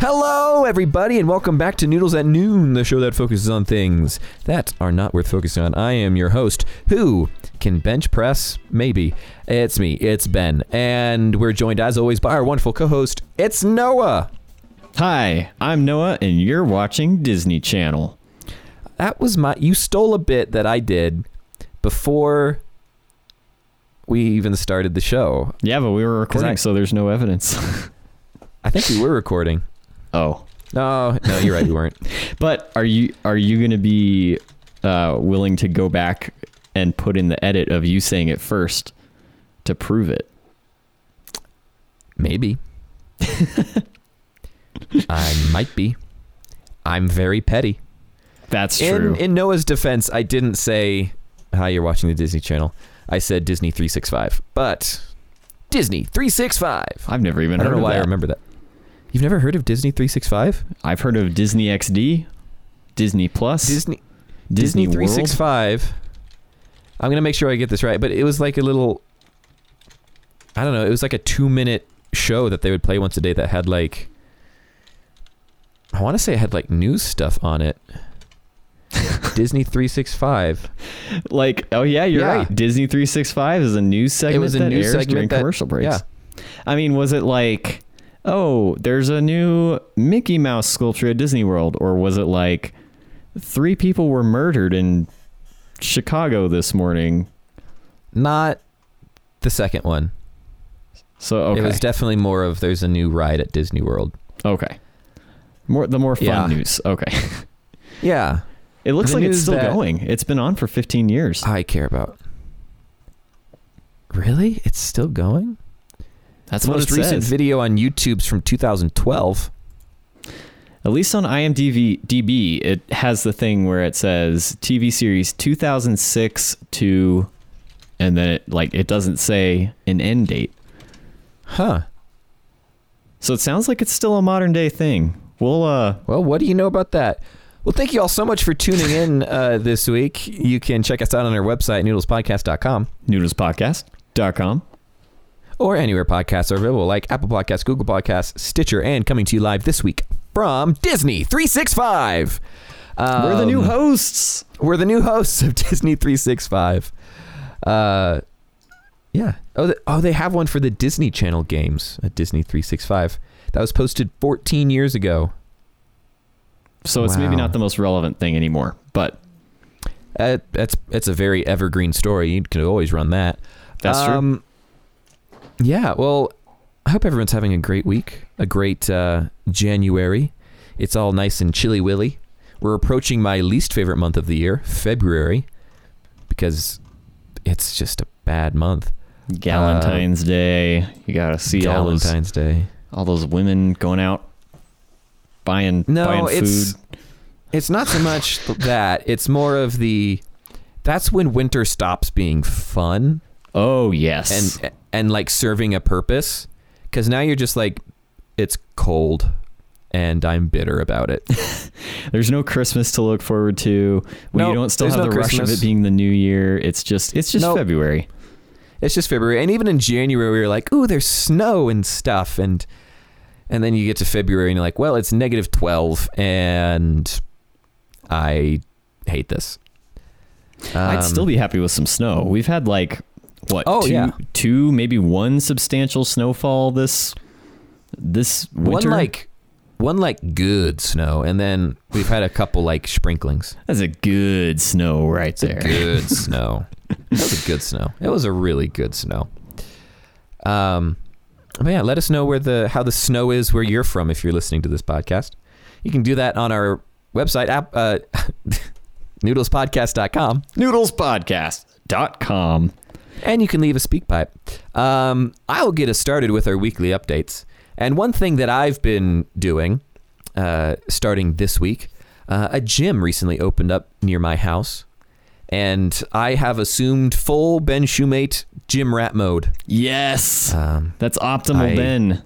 Hello, everybody, and welcome back to Noodles at Noon, the show that focuses on things that are not worth focusing on. I am your host, who can bench press? Maybe. It's me, it's Ben, and we're joined as always by our wonderful co host, it's Noah. Hi, I'm Noah, and you're watching Disney Channel. That was my. You stole a bit that I did before we even started the show. Yeah, but we were recording, I- so there's no evidence. I think we were recording. Oh, No, no, you're right, we weren't. but are you are you going to be uh, willing to go back and put in the edit of you saying it first to prove it? Maybe. I might be. I'm very petty. That's true. In in Noah's defense, I didn't say hi. You're watching the Disney Channel. I said Disney 365, but Disney 365. I've never even I heard don't know of why that. I remember that. You've never heard of Disney 365? I've heard of Disney XD, Disney Plus, Disney Disney, Disney World. 365. I'm gonna make sure I get this right, but it was like a little. I don't know. It was like a two minute show that they would play once a day that had like. I want to say it had like news stuff on it. Disney 365. Like, oh yeah, you're Yeah. right. Disney 365 is a news segment was a that news airs segment during that- commercial breaks. yeah. I mean, was it like, oh, there's a new Mickey Mouse sculpture at Disney World, or was it like three people were murdered in Chicago this morning? Not the second one. So okay, It was definitely more of there's a new ride at Disney World. okay, more the more fun Yeah. news. Okay, Yeah, it looks The like it's still going. It's been on for 15 years. I care about. Really? It's still going? That's the most recent says. video on YouTube's from 2012. At least on IMDb, DB, it has the thing where it says TV series 2006 to, and then it like it doesn't say an end date. Huh. So it sounds like it's still a modern day thing. We'll uh Well, what do you know about that? Well, thank you all so much for tuning in uh, this week. You can check us out on our website, noodlespodcast.com, noodlespodcast.com. or anywhere podcasts are available, like Apple Podcasts, Google Podcasts, Stitcher, and coming to you live this week from Disney 365. We're the new Um, hosts. We're the new hosts of Disney 365. Uh, yeah. Oh, the, oh, they have one for the Disney Channel games at Disney 365. That was posted 14 years ago. So it's maybe not the most relevant thing anymore, but Uh, that's it's a very evergreen story. You can always run that. that's true. Yeah. Well, I hope everyone's having a great week, a great uh, January. It's all nice and chilly willy. We're approaching my least favorite month of the year, February, because it's just a bad month. Galentine's Day. You gotta see all those Valentine's Day. all those women going out buying No, buying it's it's not so much that. It's more of the that's when winter stops being fun Oh yes. and and like serving a purpose cuz now you're just like it's cold and I'm bitter about it. There's no Christmas to look forward to. When No, you don't still have no the rush of it being the new year. It's just it's just Nope. February. It's just February and even in January we are like, "Ooh, there's snow and stuff." And and then you get to February and you're like, "Well, it's negative 12 and I hate this." I'd Um, still be happy with some snow. We've had like what Oh, two, yeah. two maybe one substantial snowfall this this winter. one like one like good snow and then we've had a couple like sprinklings. That's a good snow right a there. good snow. That was a good snow. It was a really good snow. Um, but yeah, let us know where the how the snow is where you're from if you're listening to this podcast. You can do that on our website, app, uh, noodlespodcast.com, Noodlespodcast.com. and you can leave a speak pipe. Um, I'll get us started with our weekly updates. And one thing that I've been doing, uh, starting this week, uh, a gym recently opened up near my house. And I have assumed full Ben Shoemate gym rat mode. Yes. Um, That's optimal I- Ben.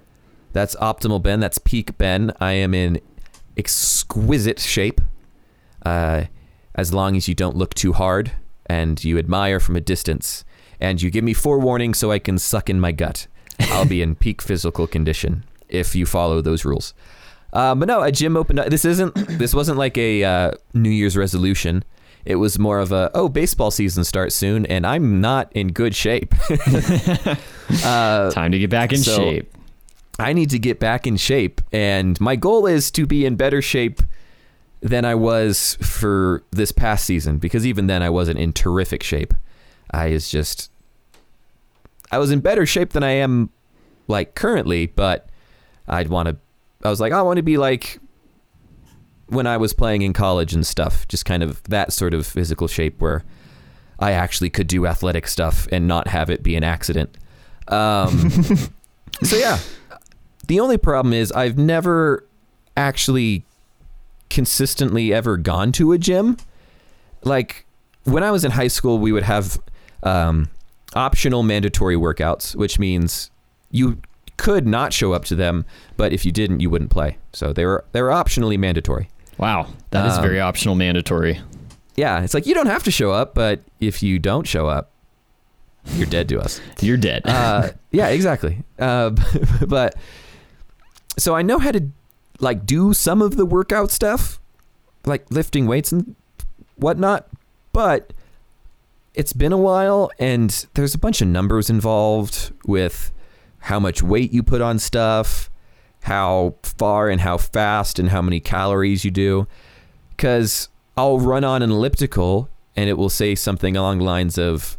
That's optimal Ben. That's peak Ben. I am in exquisite shape. Uh, as long as you don't look too hard and you admire from a distance and you give me forewarning so I can suck in my gut, I'll be in peak physical condition if you follow those rules. Uh, but no, a gym opened up. This isn't. This wasn't like a uh, New Year's resolution. It was more of a oh, baseball season starts soon, and I'm not in good shape. uh, Time to get back in so- shape. I need to get back in shape, and my goal is to be in better shape than I was for this past season because even then I wasn't in terrific shape. I is just I was in better shape than I am like currently, but I'd want to I was like I want to be like when I was playing in college and stuff, just kind of that sort of physical shape where I actually could do athletic stuff and not have it be an accident. Um, so yeah, the only problem is I've never actually consistently ever gone to a gym. Like when I was in high school, we would have um, optional mandatory workouts, which means you could not show up to them, but if you didn't, you wouldn't play. So they were they were optionally mandatory. Wow, that is Um, very optional mandatory. Yeah, it's like you don't have to show up, but if you don't show up, you're dead to us. You're dead. uh, yeah, exactly. Uh, but so I know how to like do some of the workout stuff, like lifting weights and whatnot, but it's been a while and there's a bunch of numbers involved with how much weight you put on stuff, how far and how fast and how many calories you do. Because I'll run on an elliptical and it will say something along the lines of,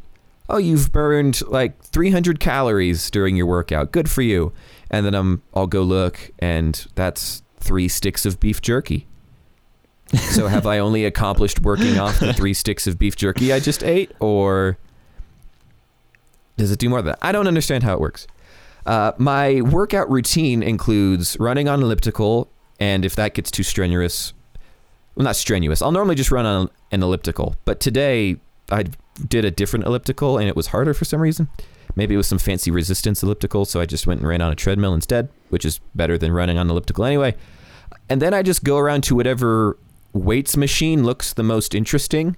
oh, you've burned like 300 calories during your workout. Good for you. And then I'm, I'll go look, and that's three sticks of beef jerky. So have I only accomplished working off the three sticks of beef jerky I just ate, or does it do more than that? I don't understand how it works. Uh, my workout routine includes running on elliptical, and if that gets too strenuous, well, not strenuous. I'll normally just run on an elliptical, but today I did a different elliptical and it was harder for some reason. Maybe it was some fancy resistance elliptical, so I just went and ran on a treadmill instead, which is better than running on elliptical anyway. And then I just go around to whatever weights machine looks the most interesting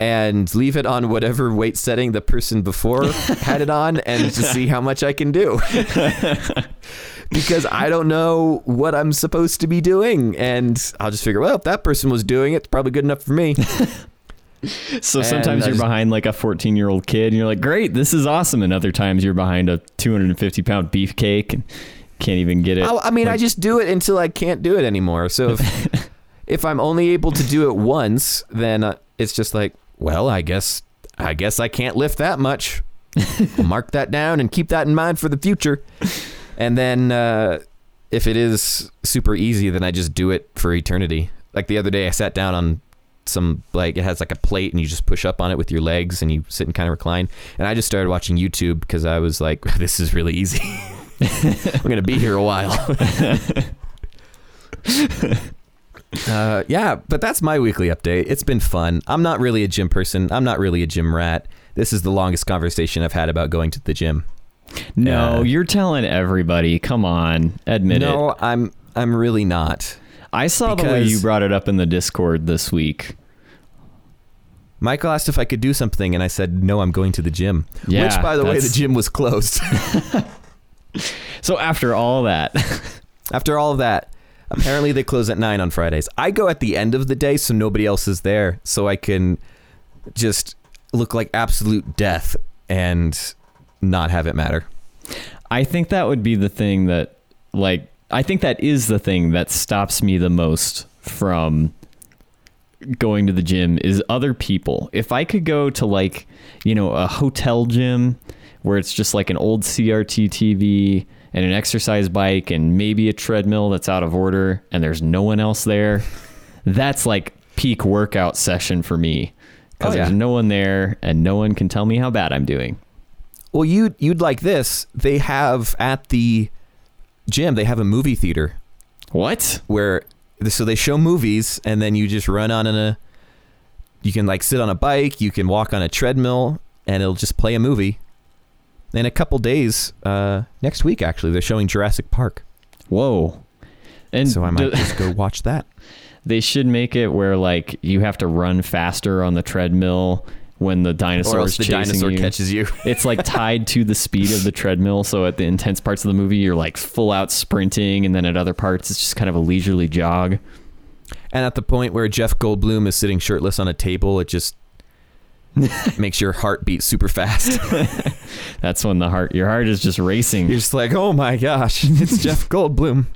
and leave it on whatever weight setting the person before had it on and just see how much I can do. because I don't know what I'm supposed to be doing. And I'll just figure, well, if that person was doing it, it's probably good enough for me. so and sometimes you're just- behind like a 14 year old kid and you're like, great, this is awesome. And other times you're behind a 250 pound beefcake and can't even get it. I, I mean, I just do it until I can't do it anymore. So if, if I'm only able to do it once, then uh, it's just like, well, I guess I guess I can't lift that much. I'll mark that down and keep that in mind for the future. And then uh, if it is super easy, then I just do it for eternity. Like the other day, I sat down on some like it has like a plate and you just push up on it with your legs and you sit and kind of recline. And I just started watching YouTube because I was like, this is really easy. I'm gonna be here a while. uh, yeah, but that's my weekly update. It's been fun. I'm not really a gym person. I'm not really a gym rat. This is the longest conversation I've had about going to the gym. no, uh, you're telling everybody. Come on, admit it. no, I'm I'm really not. I saw the way you brought it up in the Discord this week. Michael asked if I could do something, and I said no. I'm going to the gym. Yeah, Which, by the way, the gym was closed. So after all that, After all of that, apparently they close at nine on Fridays. I go at the end of the day, so nobody else is there, so I can just look like absolute death and not have it matter. I think that would be the thing that, like, I think that is the thing that stops me the most from going to the gym is other people. If I could go to, like, you know, a hotel gym where it's just like an old CRT TV and an exercise bike and maybe a treadmill that's out of order and there's no one else there, that's like peak workout session for me. Because Oh, yeah. there's no one there and no one can tell me how bad I'm doing. Well, you you'd like this. They have at the gym. They have a movie theater What? where so they show movies, and then you just run on in a. You can like sit on a bike. You can walk on a treadmill, and it'll just play a movie. In a couple days, uh, next week actually, they're showing Jurassic Park. Whoa. And so I might do- just go watch that. they should make it where like you have to run faster on the treadmill when the dinosaur or the chasing dinosaur you. catches you. It's like tied to the speed of the treadmill. So at the intense parts of the movie, you're like full out sprinting, and then at other parts, it's just kind of a leisurely jog. And at the point where Jeff Goldblum is sitting shirtless on a table, it just makes your heart beat super fast. That's when the heart, your heart is just racing. You're just like, oh my gosh, it's Jeff Goldblum.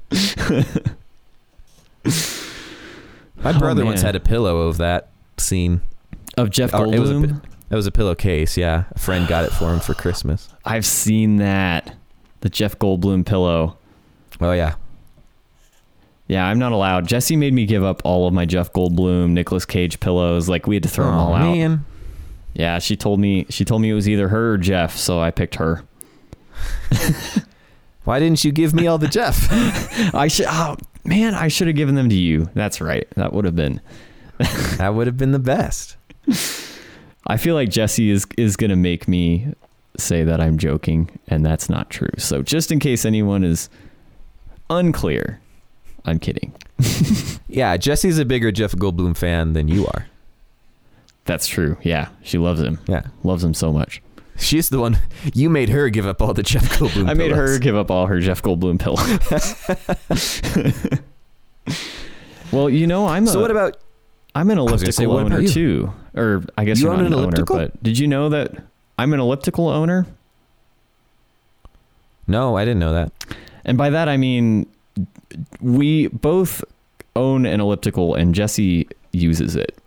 My Oh, brother once had a pillow of that scene. of Jeff Or it was a Goldblum. It was a pillowcase, yeah. A friend got it for him for Christmas. I've seen that. The Jeff Goldblum pillow. Oh yeah. Yeah, I'm not allowed. Jesse made me give up all of my Jeff Goldblum, Nicolas Cage pillows. Like we had to throw oh, them oh all out. Yeah, she told me she told me it was either her or Jeff, so I picked her. Why didn't you give me all the Jeff? I should. Oh man, I should have given them to you. That's right. That would have been. that would have been the best. I feel like Jesse is is gonna make me say that I'm joking, and that's not true. So just in case anyone is unclear, I'm kidding. Yeah, Jesse's a bigger Jeff Goldblum fan than you are. That's true. Yeah, she loves him. Yeah. Loves him so much. She's the one you made her give up all the Jeff Goldblum I made her give up all her Jeff Goldblum pillows. well, you know, I'm So a, what about I'm an elliptical say, owner too. Or I guess You you're own not an an, elliptical? owner, but did you know that I'm an elliptical owner? No, I didn't know that. And by that I mean we both own an elliptical and Jesse uses it.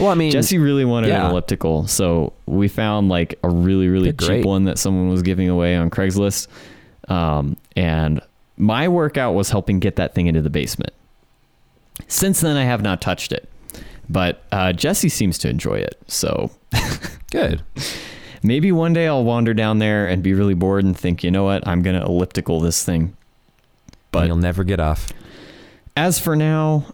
Well, I mean, Jesse really wanted yeah. an elliptical, so we found like a really really They're cheap great. one that someone was giving away on Craigslist. Um, and my workout was helping get that thing into the basement. Since then, I have not touched it, but uh, Jesse seems to enjoy it. So good. maybe one day I'll wander down there and be really bored and think, you know what, I'm gonna elliptical this thing. But But you'll never get off. as for now,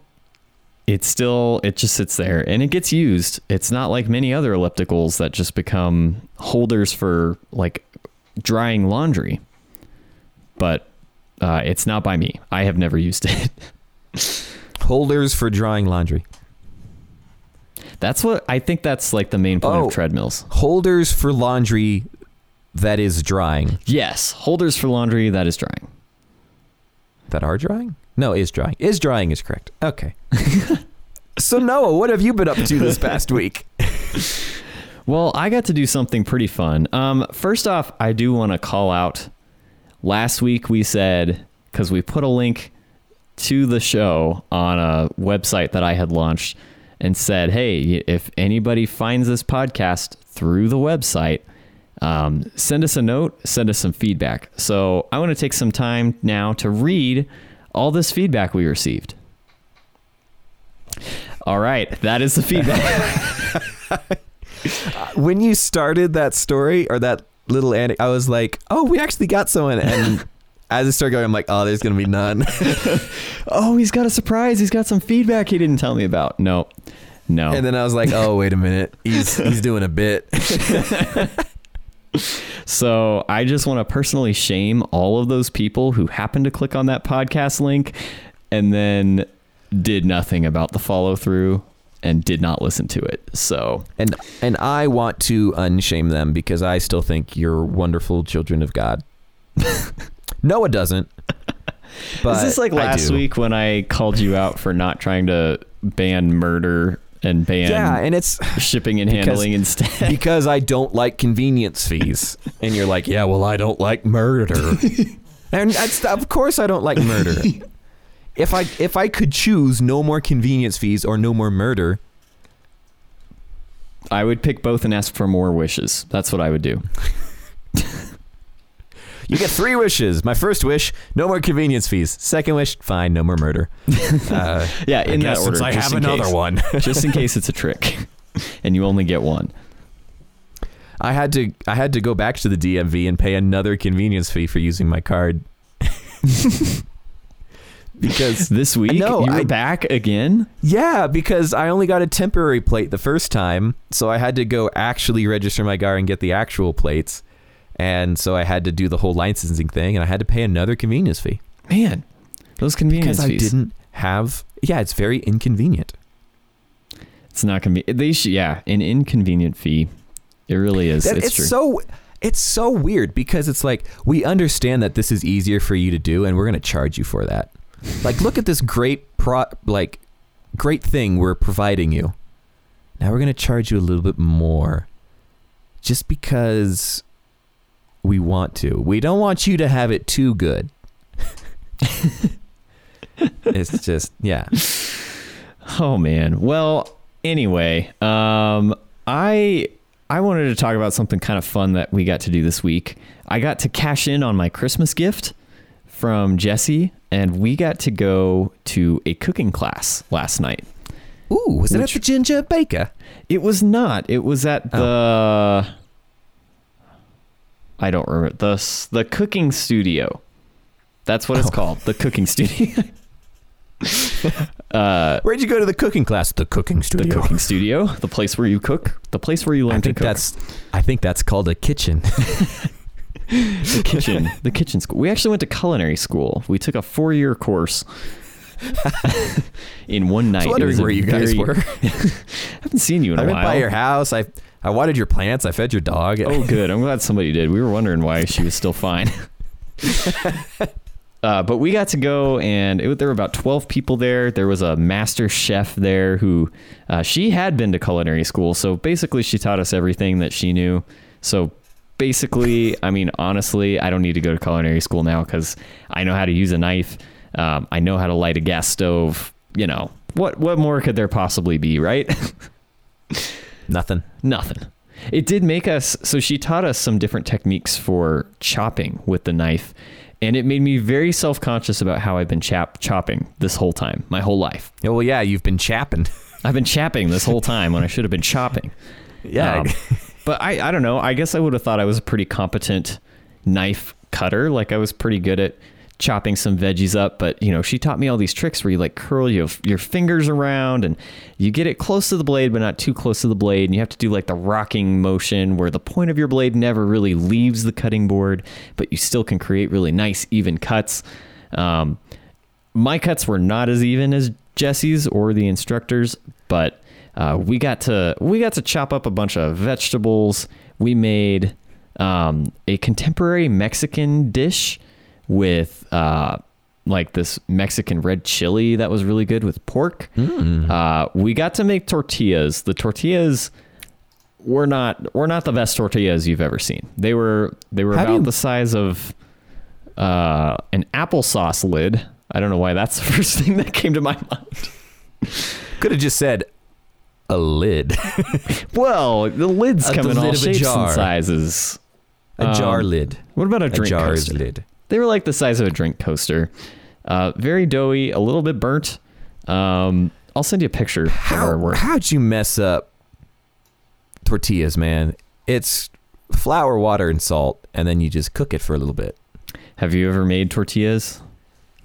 it's still it just sits there and it gets used. It's not like many other ellipticals that just become holders for like drying laundry. But uh, it's not by me. I have never used it. Holders for drying laundry. That's what I think. That's like the main point Oh. of treadmills. Holders for laundry that is drying. Yes, holders for laundry that is drying. That are drying? No, is drying. Is drying is correct. Okay. so Noah, what have you been up to this past week? Well, I got to do something pretty fun. Um, first off, I do want to call out. Last week we said because we put a link to the show on a website that I had launched and said, "Hey, if anybody finds this podcast through the website, um, send us a note, send us some feedback." So I want to take some time now to read all this feedback we received. All right, that is the feedback. when you started that story or that little anecdote, I was like, oh, we actually got someone. And as it started going, I'm like, oh, there's going to be none. oh, he's got a surprise. He's got some feedback he didn't tell me about. No, no. and then I was like, oh, wait a minute. He's, he's doing a bit. So I just want to personally shame all of those people who happened to click on that podcast link and then did nothing about the follow through and did not listen to it. So And, and I want to unshame them because I still think you're wonderful children of God. Noah doesn't. But is this like last week when I called you out for not trying to ban murder and ban Yeah, and it's shipping and because- handling instead? because I don't like convenience fees. And you're like, yeah, well, I don't like murder. and that's, of course, I don't like murder. If I if I could choose no more convenience fees or no more murder, I would pick both and ask for more wishes. That's what I would do. You get three wishes. My first wish, no more convenience fees. Second wish, fine, no more murder. Uh, Yeah, in that order. I have another case. one. just in case it's a trick and you only get one. I had to I had to go back to the DMV and pay another convenience fee for using my card. because This week, No, you were I- back again? Yeah, because I only got a temporary plate the first time, so I had to go actually register my car and get the actual plates. And so I had to do the whole licensing thing and I had to pay another convenience fee Man, those convenience because I didn't have Yeah, it's very inconvenient. It's not be. They should. Yeah, an inconvenient fee. It really is. That- it's, it's so it's so weird because it's like we understand that this is easier for you to do and we're going to charge you for that. Like look at this great pro like great thing we're providing you. Now we're going to charge you a little bit more just because we want to. We don't want you to have it too good. it's just yeah. Oh man. Well, anyway, um, I I wanted to talk about something kind of fun that we got to do this week. I got to cash in on my Christmas gift from Jesse, and we got to go to a cooking class last night. Ooh, was it at the Ginger Baker? It was not. It was at the. I don't remember the the cooking studio. That's what it's Oh. called. The cooking studio. uh, Where'd you go to the cooking class? The cooking studio. the cooking studio, the place where you cook, the place where you learn I to think cook. that's I think that's called a kitchen. the kitchen. the kitchen school. We actually went to culinary school. We took a four year course in one night. I was It wondering was where you guys very- were. I haven't seen you in I a while. I went by your house. I I watered your plants. I fed your dog. Oh, good. I'm glad somebody did. We were wondering why she was still fine. uh, but we got to go, and it, there were about 12 people there. There was a master chef there who uh, she had been to culinary school. So basically, she taught us everything that she knew. So basically, I mean, honestly, I don't need to go to culinary school now because I know how to use a knife. Um, I know how to light a gas stove. You know, what, what more could there possibly be, right? Nothing. Nothing. It did make us so she taught us some different techniques for chopping with the knife and it made me very self-conscious about how I've been chap chopping this whole time, my whole life. Oh well, yeah. You've been chapping. I've been chapping this whole time when I should have been chopping. Yeah. Um, but I, I don't know. I guess I would have thought I was a pretty competent knife cutter. Like I was pretty good at chopping some veggies up. But you know, she taught me all these tricks where you like curl your your fingers around and you get it close to the blade, but not too close to the blade. And you have to do like the rocking motion where the point of your blade never really leaves the cutting board, but you still can create really nice even cuts. Um, my cuts were not as even as Jesse's or the instructors, but uh, we got to we got to chop up a bunch of vegetables. We made um, a contemporary Mexican dish with uh, like this Mexican red chili that was really good with pork. Mm. Uh, we got to make tortillas. The tortillas were not were not the best tortillas you've ever seen. They were they were How about you- the size of uh, an applesauce lid. I don't know why that's the first thing that came to my mind. Could have just said a lid, Well, the lids Uh, come the in all lid of shapes jar. and sizes. a Um, jar lid, What about a a jar's coaster? lid. They were like the size of a drink coaster. Uh, very doughy, a little bit burnt. Um, I'll send you a picture of How how'd you mess up tortillas, man? It's flour, water, and salt, and then you just cook it for a little bit. Have you ever made tortillas?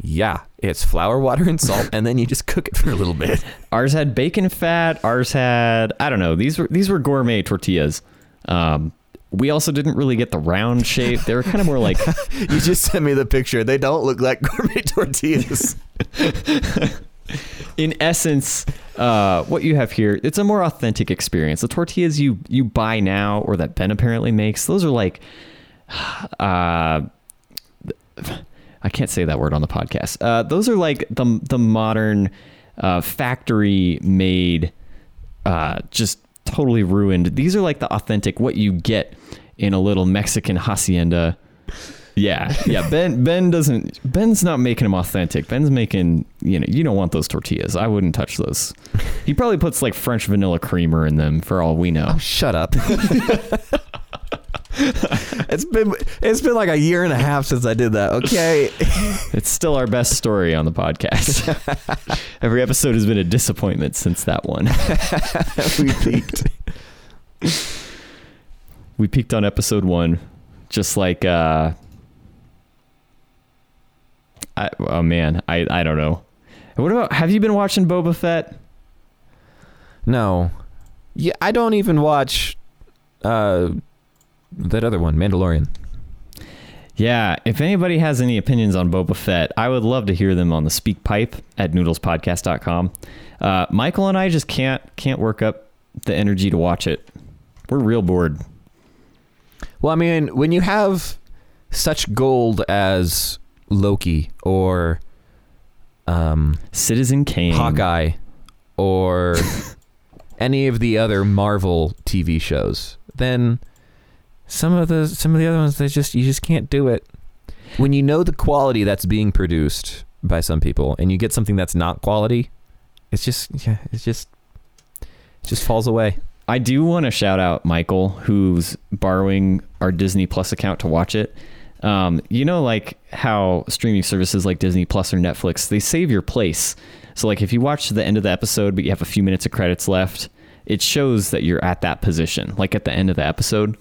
Yeah, it's flour, water, and salt, and then you just cook it for a little bit. Ours had bacon fat. Ours had I don't know. These were these were gourmet tortillas. Um, we also didn't really get the round shape. They were kind of more like You just sent me the picture. They don't look like gourmet tortillas. in essence, uh, what you have here, it's a more authentic experience. The tortillas you you buy now or that Ben apparently makes, those are like, uh, I can't say that word on the podcast. Uh, those are like the the modern uh, factory made, uh, just totally ruined. These are like the authentic what you get in a little Mexican hacienda. Yeah, yeah. Ben Ben doesn't. Ben's not making them authentic. Ben's making you know you don't want those tortillas. I wouldn't touch those. He probably puts like French vanilla creamer in them for all we know. Oh, shut up. it's been it's been like a year and a half since I did that. Okay. It's still our best story on the podcast. Every episode has been a disappointment since that one. we peaked. We peaked on episode one, just like uh, I, oh man, I I don't know. What about have you been watching Boba Fett? No. Yeah, I don't even watch uh that other one, Mandalorian. Yeah, if anybody has any opinions on Boba Fett, I would love to hear them on the Speak Pipe at noodlespodcast.com. Uh, Michael and I just can't can't work up the energy to watch it. We're real bored. Well, I mean, when you have such gold as Loki or um, Citizen Kane. Hawkeye or any of the other Marvel TV shows, then some of the some of the other ones they just you just can't do it. When you know the quality that's being produced by some people and you get something that's not quality, it's just yeah, it's just it just falls away. I do want to shout out Michael, who's borrowing our Disney Plus account to watch it. Um, you know, like how streaming services like Disney Plus or Netflix, they save your place. So, like, if you watch the end of the episode, but you have a few minutes of credits left, it shows that you're at that position, like at the end of the episode.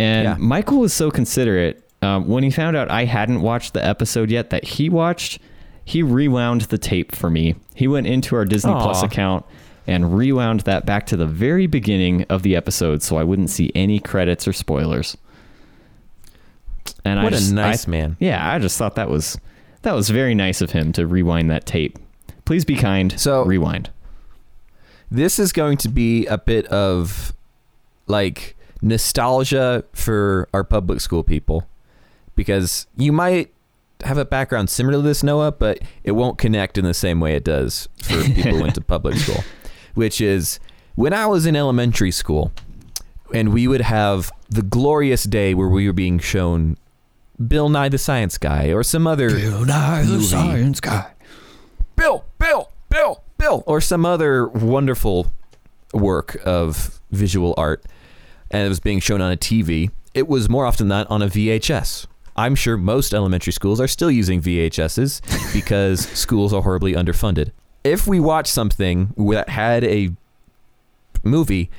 And Yeah. Michael was so considerate um, when he found out I hadn't watched the episode yet that he watched. He rewound the tape for me. He went into our Disney Plus account and rewound that back to the very beginning of the episode, so I wouldn't see any credits or spoilers. And I What just, a nice I- man. Yeah, I just thought that was that was very nice of him to rewind that tape. Please be kind. So- rewind. This is going to be a bit of like nostalgia for our public school people because you might have a background similar to this Noah, but it won't connect in the same way it does for people who went to public school. Which is when I was in elementary school and we would have the glorious day where we were being shown Bill Nye the Science Guy or some other Bill Nye movie. The Science Guy. Bill, Bill, Bill, Bill, or some other wonderful work of visual art, and it was being shown on a TV. It was more often than not on a VHS. I'm sure most elementary schools are still using VHSs because schools are horribly underfunded. If we watch something that had a movie,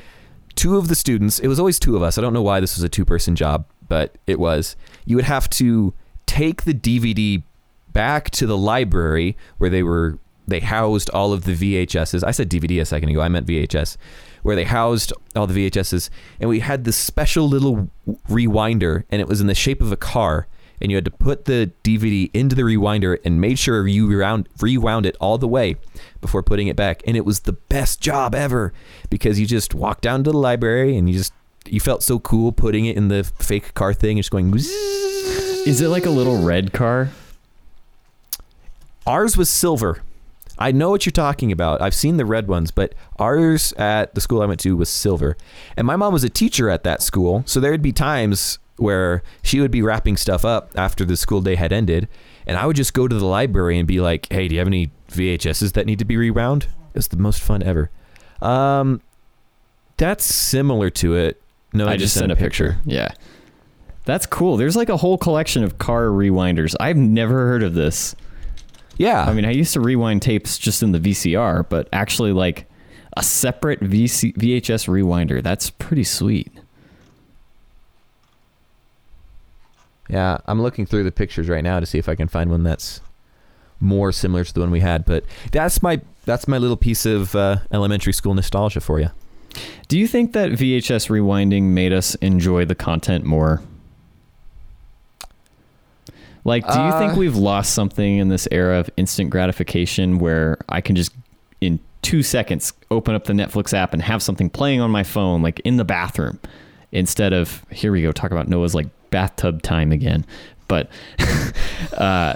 two of the students, it was always two of us. I don't know why this was a two person job, but it was. You would have to take the DVD back to the library where they were they housed all of the VHSs. I said DVD a second ago. I meant VHS. Where they housed all the VHSs and we had this special little rewinder and it was in the shape of a car and you had to put the DVD into the rewinder and made sure you rewound, rewound it all the way before putting it back. And it was the best job ever because you just walked down to the library and you just you felt so cool putting it in the fake car thing and just going. Is it like a little red car? Ours was silver. I know what you're talking about. I've seen the red ones, but ours at the school I went to was silver. And my mom was a teacher at that school, so there'd be times where she would be wrapping stuff up after the school day had ended, and I would just go to the library and be like, "Hey, do you have any VHSs that need to be rewound?" It was the most fun ever. Um, that's similar to it. No, I just sent a picture. Yeah. That's cool. There's like a whole collection of car rewinders. I've never heard of this. Yeah, I mean, I used to rewind tapes just in the VCR, but actually, like a separate VC, VHS rewinder. That's pretty sweet. Yeah, I'm looking through the pictures right now to see if I can find one that's more similar to the one we had. But that's my that's my little piece of uh, elementary school nostalgia for you. Do you think that VHS rewinding made us enjoy the content more? Like, do you think Uh, we've lost something in this era of instant gratification where I can just, in two seconds, open up the Netflix app and have something playing on my phone, like in the bathroom, instead of, here we go, talk about Noah's like bathtub time again. But uh,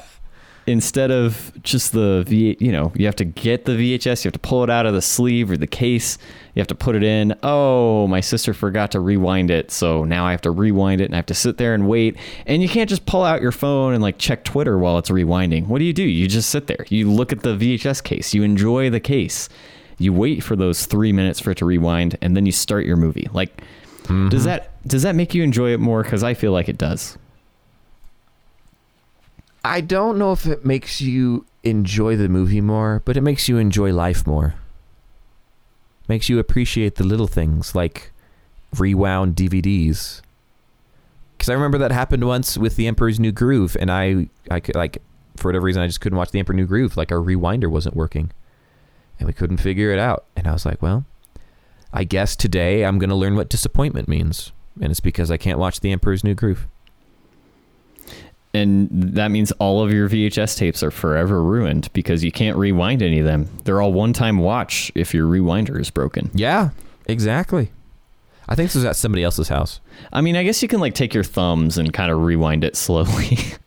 instead of just the V, you know, you have to get the VHS, you have to pull it out of the sleeve or the case, you have to put it in. Oh, my sister forgot to rewind it, so now I have to rewind it and I have to sit there and wait. And you can't just pull out your phone and like check Twitter while it's rewinding. What do you do? You just sit there. You look at the VHS case. You enjoy the case. You wait for those three minutes for it to rewind, and then you start your movie. Like, does mm-hmm. that does that make you enjoy it more? Because I feel like it does. I don't know if it makes you enjoy the movie more, but it makes you enjoy life more. Makes you appreciate the little things like rewound DVDs. Because I remember that happened once with The Emperor's New Groove, and I, I could like, for whatever reason, I just couldn't watch The Emperor's New Groove. Like our rewinder wasn't working, and we couldn't figure it out. And I was like, well, I guess today I'm gonna learn what disappointment means, and it's because I can't watch The Emperor's New Groove. And that means all of your VHS tapes are forever ruined because you can't rewind any of them. They're all one-time watch if your rewinder is broken. Yeah, exactly. I think this was at somebody else's house. I mean, I guess you can like take your thumbs and kind of rewind it slowly.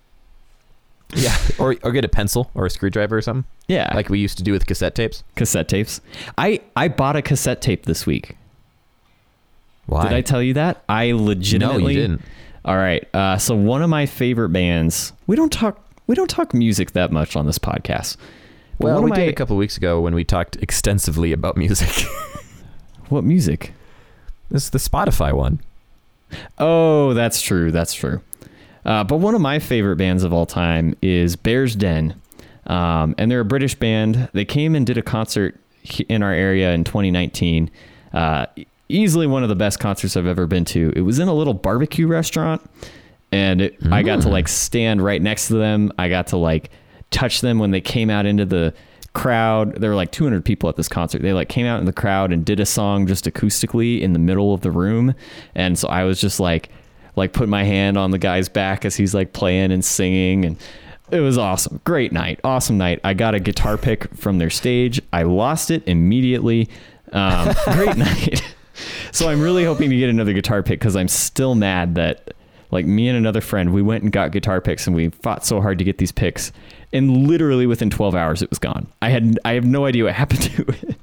Yeah, or or get a pencil or a screwdriver or something yeah, like we used to do with cassette tapes. cassette tapes. I I bought a cassette tape this week. Why? Did I tell you that? I legitimately No, you didn't. All right. Uh, so one of my favorite bands. We don't talk. We don't talk music that much on this podcast. Well, we of did a couple of weeks ago when we talked extensively about music. What music? this is the Spotify one. Oh, that's true. That's true. Uh, but one of my favorite bands of all time is Bear's Den, um, and they're a British band. They came and did a concert in our area in 2019. Uh, easily one of the best concerts I've ever been to. It was in a little barbecue restaurant, and it, I got to like stand right next to them. I got to like touch them when they came out into the crowd. There were like 200 people at this concert. They like came out in the crowd and did a song just acoustically in the middle of the room, and so I was just like like put my hand on the guy's back as he's like playing and singing and it was awesome. Great night. Awesome night. I got a guitar pick from their stage. I lost it immediately. Um, great night. So I'm really hoping to get another guitar pick because I'm still mad that like me and another friend, we went and got guitar picks and we fought so hard to get these picks. And literally within 12 hours, it was gone. I had I have no idea what happened to it.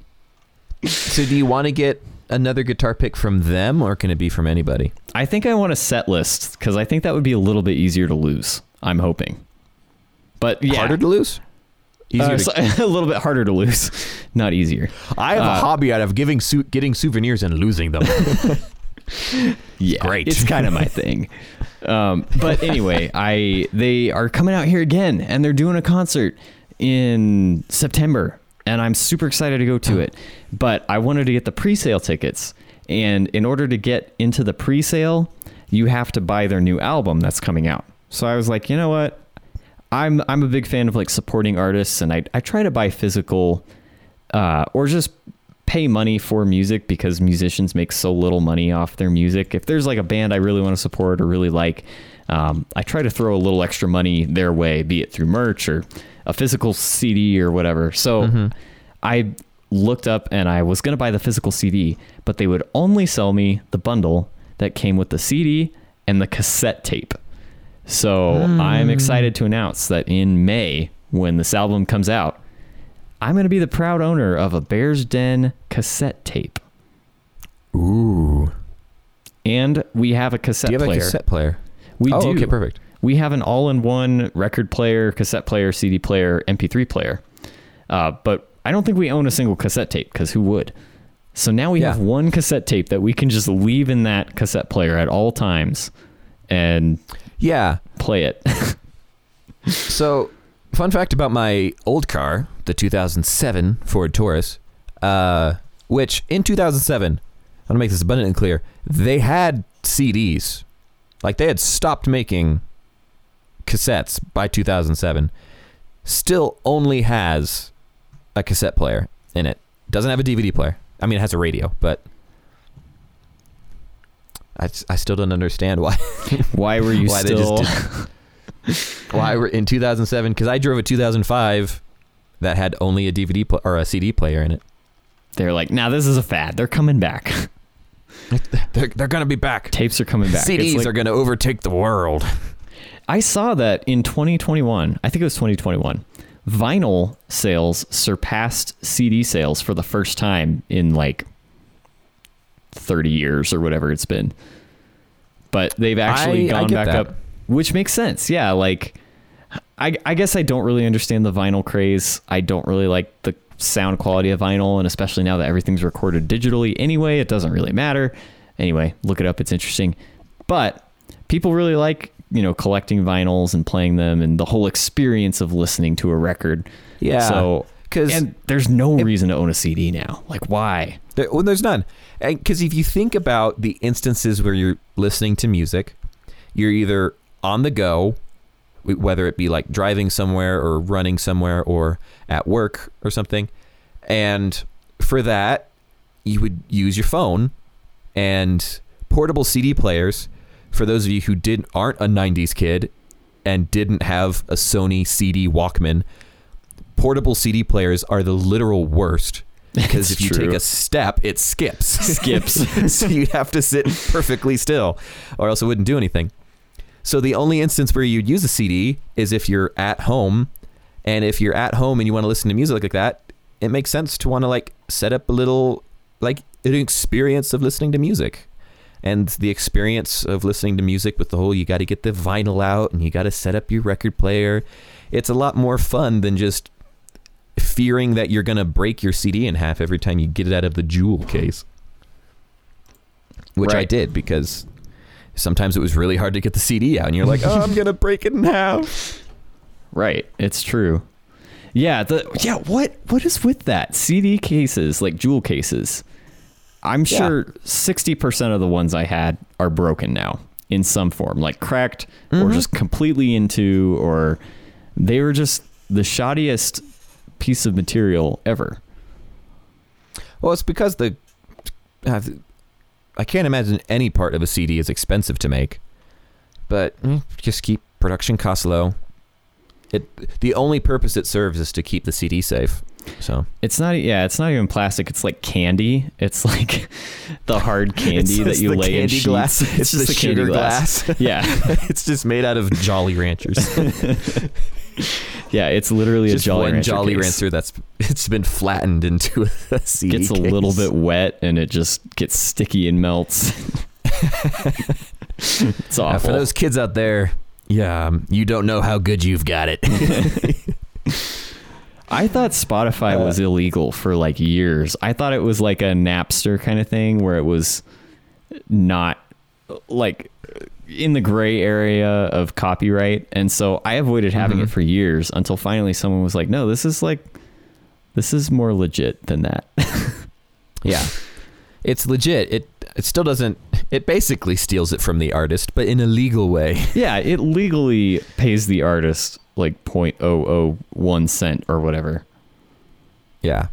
So, do you want to get another guitar pick from them, or can it be from anybody? I think I want a set list because I think that would be a little bit easier to lose. I'm hoping, but yeah, Harder to lose? Easier Uh, to a little bit harder to lose, not easier. I have Uh, a hobby out of giving su- getting souvenirs and losing them. Yeah, Great. It's kind of my thing. Um, but anyway, I they are coming out here again, and they're doing a concert in September, and I'm super excited to go to it. But I wanted to get the pre-sale tickets, and in order to get into the pre-sale, you have to buy their new album that's coming out. So I was like, you know what? I'm I'm a big fan of like supporting artists, and I I try to buy physical, uh, or just pay money for music because musicians make so little money off their music. If there's like a band I really want to support or really like, um, I try to throw a little extra money their way, be it through merch or a physical CD or whatever. So I looked up and I was going to buy the physical CD, but they would only sell me the bundle that came with the CD and the cassette tape. So I'm excited to announce that in May, when this album comes out, I'm going to be the proud owner of a Bear's Den cassette tape. Ooh. And we have a cassette Do you have player. a cassette player? We oh, do. okay, perfect. We have an all-in-one record player, cassette player, CD player, MP3 player. Uh, but I don't think we own a single cassette tape because who would? So now we Yeah. have one cassette tape that we can just leave in that cassette player at all times and Yeah. play it. So, fun fact about my old car, the 2007 Ford Taurus, uh, which in 2007, I want to make this abundantly clear, they had CDs. Like they had stopped making cassettes by 2007. Still only has a cassette player in it. Doesn't have a DVD player. I mean, it has a radio, but I, I still don't understand why Why were you Why they just still? did- why we're in 2007 because I drove a 2005 that had only a DVD pl- or a CD player in it. They're like, now this is a fad. They're coming back. They're, they're gonna be back. Tapes are coming back. CDs like- are gonna overtake the world. I saw that in 2021. I think it was 2021. Vinyl sales surpassed CD sales for the first time in like 30 years or whatever it's been. But they've actually I- I gone get back that. up, which makes sense. Yeah, like I, I guess I don't really understand the vinyl craze. I don't really like the sound quality of vinyl, and especially now that everything's recorded digitally anyway, it doesn't really matter. Anyway, look it up, it's interesting. But people really like, you know, collecting vinyls and playing them and the whole experience of listening to a record. Yeah. So, 'cause and there's no it- reason to own a CD now. Like, why? There, well, there's none. Because if you think about the instances where you're listening to music, you're either on the go, whether it be like driving somewhere or running somewhere or at work or something. And for that, you would use your phone and portable CD players. For those of you who didn't aren't a '90s kid, and didn't have a Sony CD Walkman, portable CD players are the literal worst because if you true. take a step, it skips. Skips. so you'd have to sit perfectly still, or else it wouldn't do anything. So the only instance where you'd use a CD is if you're at home, and if you're at home and you want to listen to music like that, it makes sense to want to like set up a little like an experience of listening to music. And the experience of listening to music with the whole you got to get the vinyl out and you got to set up your record player. It's a lot more fun than just fearing that you're going to break your CD in half every time you get it out of the jewel case. Which I did because sometimes it was really hard to get the CD out and you're like, "Oh, I'm going to break it in half." Right. It's true. Yeah, the yeah, what what is with that? CD cases, like jewel cases. I'm Yeah. sure 60% of the ones I had are broken now in some form, like cracked or Mhm. just completely into or they were just the shoddiest piece of material ever. Well, it's because the uh, I can't imagine any part of a CD is expensive to make, but eh, just keep production costs low. It the only purpose it serves is to keep the CD safe. So It's not yeah, it's not even plastic, it's like candy. It's like the hard candy that you lay in candy sheets. glass. It's, just the, candy sugar glass. Yeah. it's just made out of Jolly Ranchers. Yeah, it's literally just a Jolly one Rancher Jolly case. Rancher that's it's been flattened into a CD. gets a little bit wet and it just gets sticky and melts. it's awful. for those kids out there, yeah, um, you don't know how good you've got it. I thought Spotify Uh, was illegal for like years. I thought it was like a Napster kind of thing where it was not like in the gray area of copyright. And so I avoided having Mhm. it for years until finally someone was like, no, this is like, this is more legit than that. Yeah. It's legit. It it still doesn't it basically steals it from the artist, but in a legal way. yeah, it legally pays the artist like 0.001 cent or whatever. Yeah.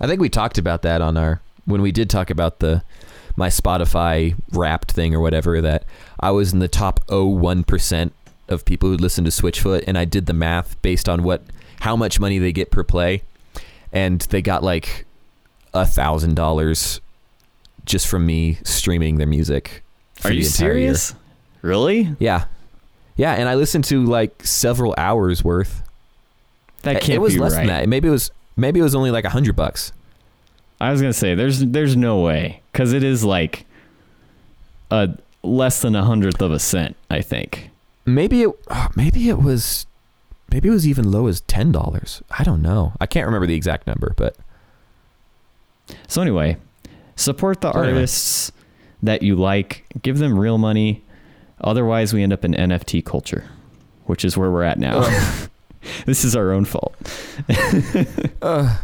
I think we talked about that on our when we did talk about the my Spotify wrapped thing or whatever that I was in the top 01% of people who listen to Switchfoot and I did the math based on what how much money they get per play and they got like a thousand dollars just from me streaming their music. Are you entire year. serious? Really? Yeah. Yeah, and I listened to like several hours worth. That can't be. it was less right. than that. Maybe it was maybe it was only like a hundred bucks. I was gonna say there's there's no way because it is like a less than a hundredth of a cent. I think. Maybe it oh, maybe it was maybe it was even low as ten dollars. I don't know. I can't remember the exact number, but So anyway, support the artists that you like. Give them real money. Otherwise, we end up in NFT culture, which is where we're at now. this is our own fault. uh,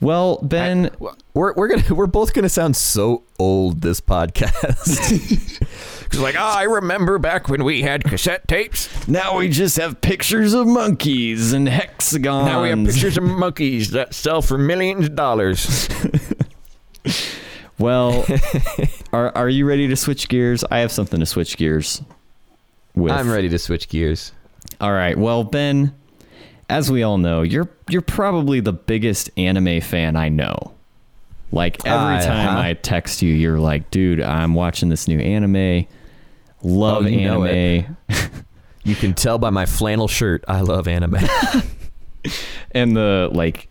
Well, Ben, we're we're gonna we're both gonna sound so old this podcast. Cause like, oh, I remember back when we had cassette tapes. now we just have pictures of monkeys and hexagons. Now we have pictures of monkeys that sell for millions of dollars. Well, are are you ready to switch gears? I have something to switch gears with. I'm ready to switch gears. All right. Well, Ben, as we all know, you're you're probably the biggest anime fan I know. Like every Uh, time huh? I text you, you're like, "Dude, I'm watching this new anime. Love Oh, you anime." You can tell by my flannel shirt, I love anime. And the like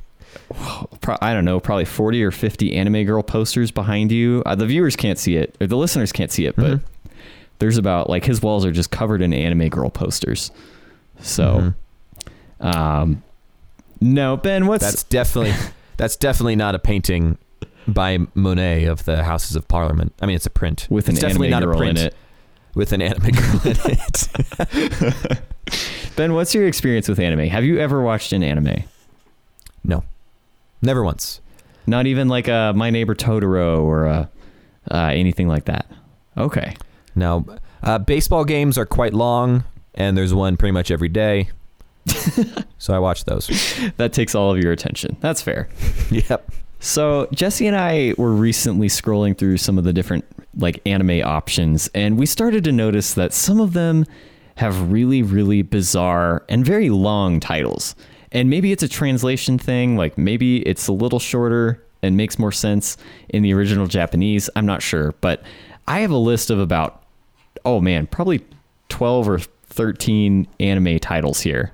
pro- I don't know, probably 40 or 50 anime girl posters behind you. Uh, the viewers can't see it, or the listeners can't see it, but Mhm. there's about like his walls are just covered in anime girl posters. So, Mhm. um, no, Ben, what's That's definitely that's definitely not a painting by Monet of the Houses of Parliament. I mean, it's a print with an it's definitely anime not girl a print in it? With an anime girl in it. Ben, what's your experience with anime? Have you ever watched an anime? no, never once. Not even like a My Neighbor Totoro or a, uh, anything like that. Okay. Now, uh, baseball games are quite long, and there's one pretty much every day. so I watch those. That takes all of your attention. That's fair. Yep. So Jesse and I were recently scrolling through some of the different like anime options, and we started to notice that some of them have really, really bizarre and very long titles. And maybe it's a translation thing, like maybe it's a little shorter and makes more sense in the original Japanese. I'm not sure, but I have a list of about oh man, probably 12 or 13 anime titles here.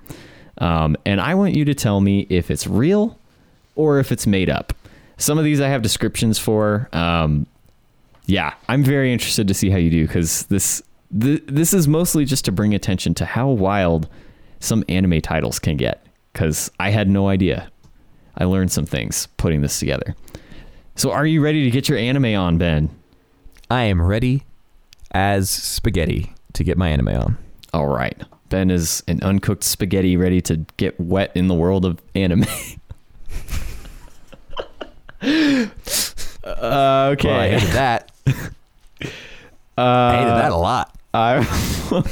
Um, and I want you to tell me if it's real or if it's made up. Some of these I have descriptions for. Um, yeah, I'm very interested to see how you do because this th- this is mostly just to bring attention to how wild some anime titles can get. Because I had no idea. I learned some things putting this together. So, are you ready to get your anime on, Ben? I am ready as spaghetti to get my anime on. All right. Ben is an uncooked spaghetti ready to get wet in the world of anime. uh, okay. Well, I hated that. uh, I hated that a lot. I,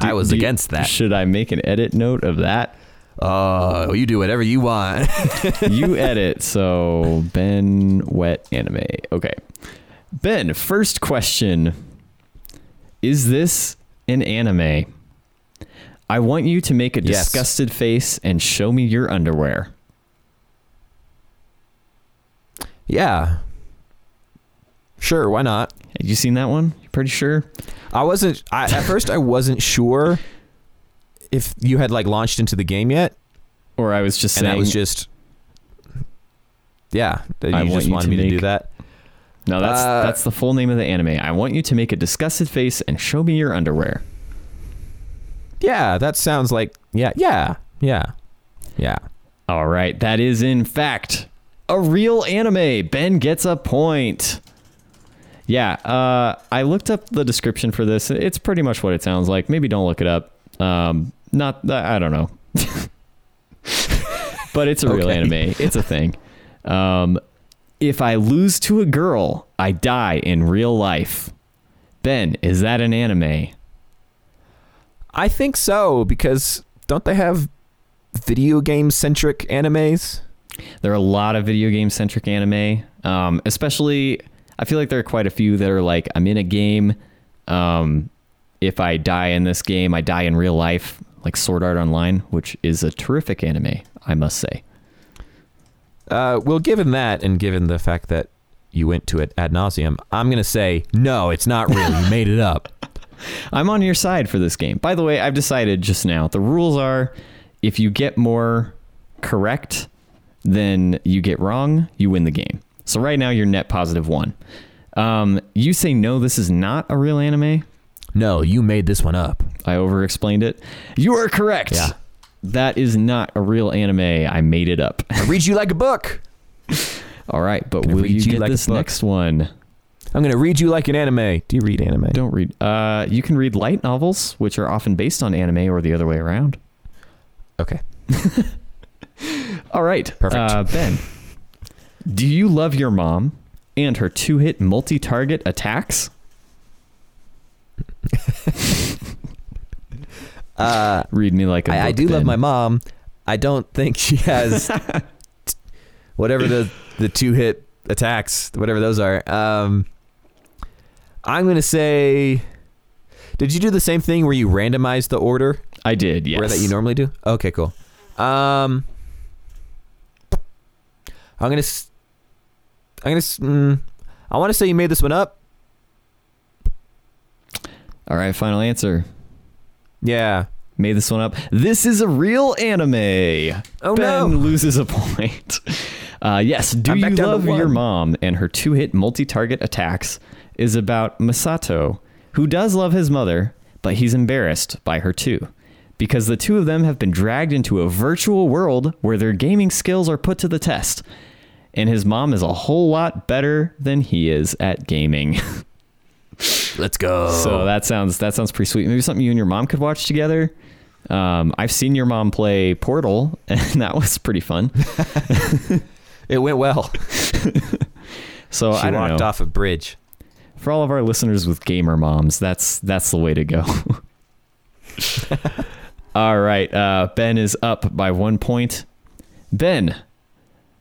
I was do against that. Should I make an edit note of that? Oh, you do whatever you want. you edit. So Ben wet anime. Okay. Ben, first question. Is this an anime? I want you to make a Yes. disgusted face and show me your underwear. Yeah. Sure, why not? Have you seen that one? You pretty sure? I wasn't I, at first I wasn't sure if you had like launched into the game yet Or I was just and saying that was just yeah, that I you want just you wanted to me to do make- that. No, that's Uh, that's the full name of the anime. I want you to make a disgusted face and show me your underwear. Yeah, that sounds like yeah, yeah, yeah. Yeah. All right, that is in fact a real anime. Ben gets a point. Yeah, uh, I looked up the description for this. It's pretty much what it sounds like. Maybe don't look it up. Um, not I don't know, but it's a real anime. It's a thing. Um, if I lose to a girl, I die in real life. Ben, is that an anime? I think so because don't they have video game centric animes? There are a lot of video game centric anime, um, especially. I feel like there are quite a few that are like, I'm in a game. Um, if I die in this game, I die in real life, like Sword Art Online, which is a terrific anime, I must say. Uh, well, given that, and given the fact that you went to it ad nauseum, I'm gonna say no. It's not real. You made it up. I'm on your side for this game. By the way, I've decided just now the rules are if you get more correct than you get wrong, you win the game. So right now you're net positive one. Um, you say no, this is not a real anime. No, you made this one up. I over explained it. You are correct. Yeah. That is not a real anime. I made it up. I read you like a book. All right, but will you you get like this next one? I'm gonna read you like an anime. Do you read anime? Don't read. Uh, you can read light novels, which are often based on anime or the other way around. Okay. All right, Perfect. Uh, ben, do you love your mom and her two-hit multi-target attacks? Uh, Read me like a I, book, I do love my mom. I don't think she has t- whatever the the two hit attacks, whatever those are. Um, I'm gonna say. Did you do the same thing where you randomized the order I did. Yes. where that you normally do? Okay, cool. Um, I'm gonna. I'm gonna. s- Mm, I want to say you made this one up. All right. Final answer. Yeah. Made this one up. This is a real anime. Oh ben no. loses a point. Uh, yes, Do I'm You back down to Love Your. Mom and Her Two Hit Multi Target Attacks is about Masato, who does love his mother, but he's embarrassed by her too. Because the two of them have been dragged into a virtual world where their gaming skills are put to the test. And his mom is a whole lot better than he is at gaming. Let's go. So that sounds that sounds pretty sweet. Maybe something you and your mom could watch together. Um, I've seen your mom play Portal, and that was pretty fun. it went well. So she I don't walked know. off a bridge. For all of our listeners with gamer moms, that's that's the way to go. All right, uh, Ben is up by one point. Ben,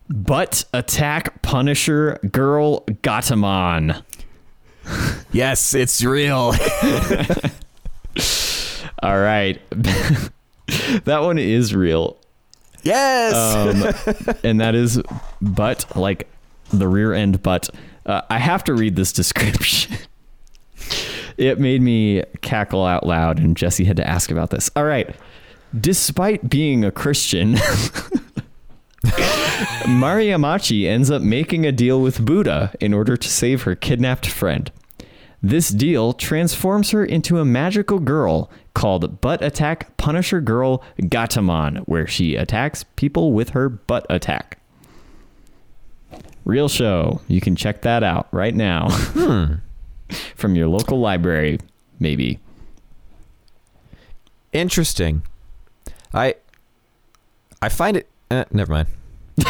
Butt attack Punisher girl Gatamon. Yes, it's real. All right. that one is real. yes. Um, and that is butt, like the rear end butt. Uh, I have to read this description. It made me cackle out loud, and Jesse had to ask about this. All right. Despite being a Christian, Mariamachi ends up making a deal with Buddha in order to save her kidnapped friend. This deal transforms her into a magical girl called Butt Attack Punisher Girl Gatamon, where she attacks people with her butt attack. Real show. You can check that out right now hmm. from your local library, maybe. Interesting. I I find it. Uh, never mind.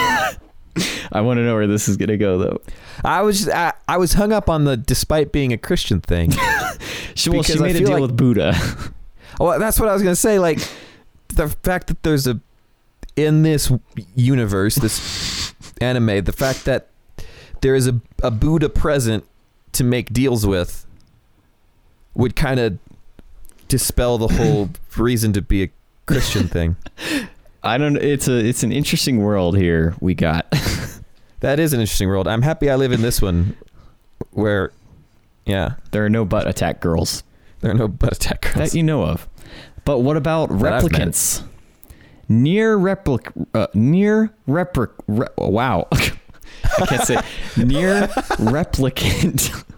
I want to know where this is going to go, though. I was I, I was hung up on the despite being a Christian thing. She, well, she made a deal like- with Buddha. well, that's what I was gonna say. Like the fact that there's a in this universe, this anime, the fact that there is a, a Buddha present to make deals with would kind of dispel the whole reason to be a Christian thing. I don't. It's a. It's an interesting world here. We got. That is an interesting world. I'm happy I live in this one where, yeah, there are no butt attack girls there are no butt attack girls. that you know of. But what about That replicants? Near replic. Uh, near replic. Re- wow. I can't say NieR Replicant.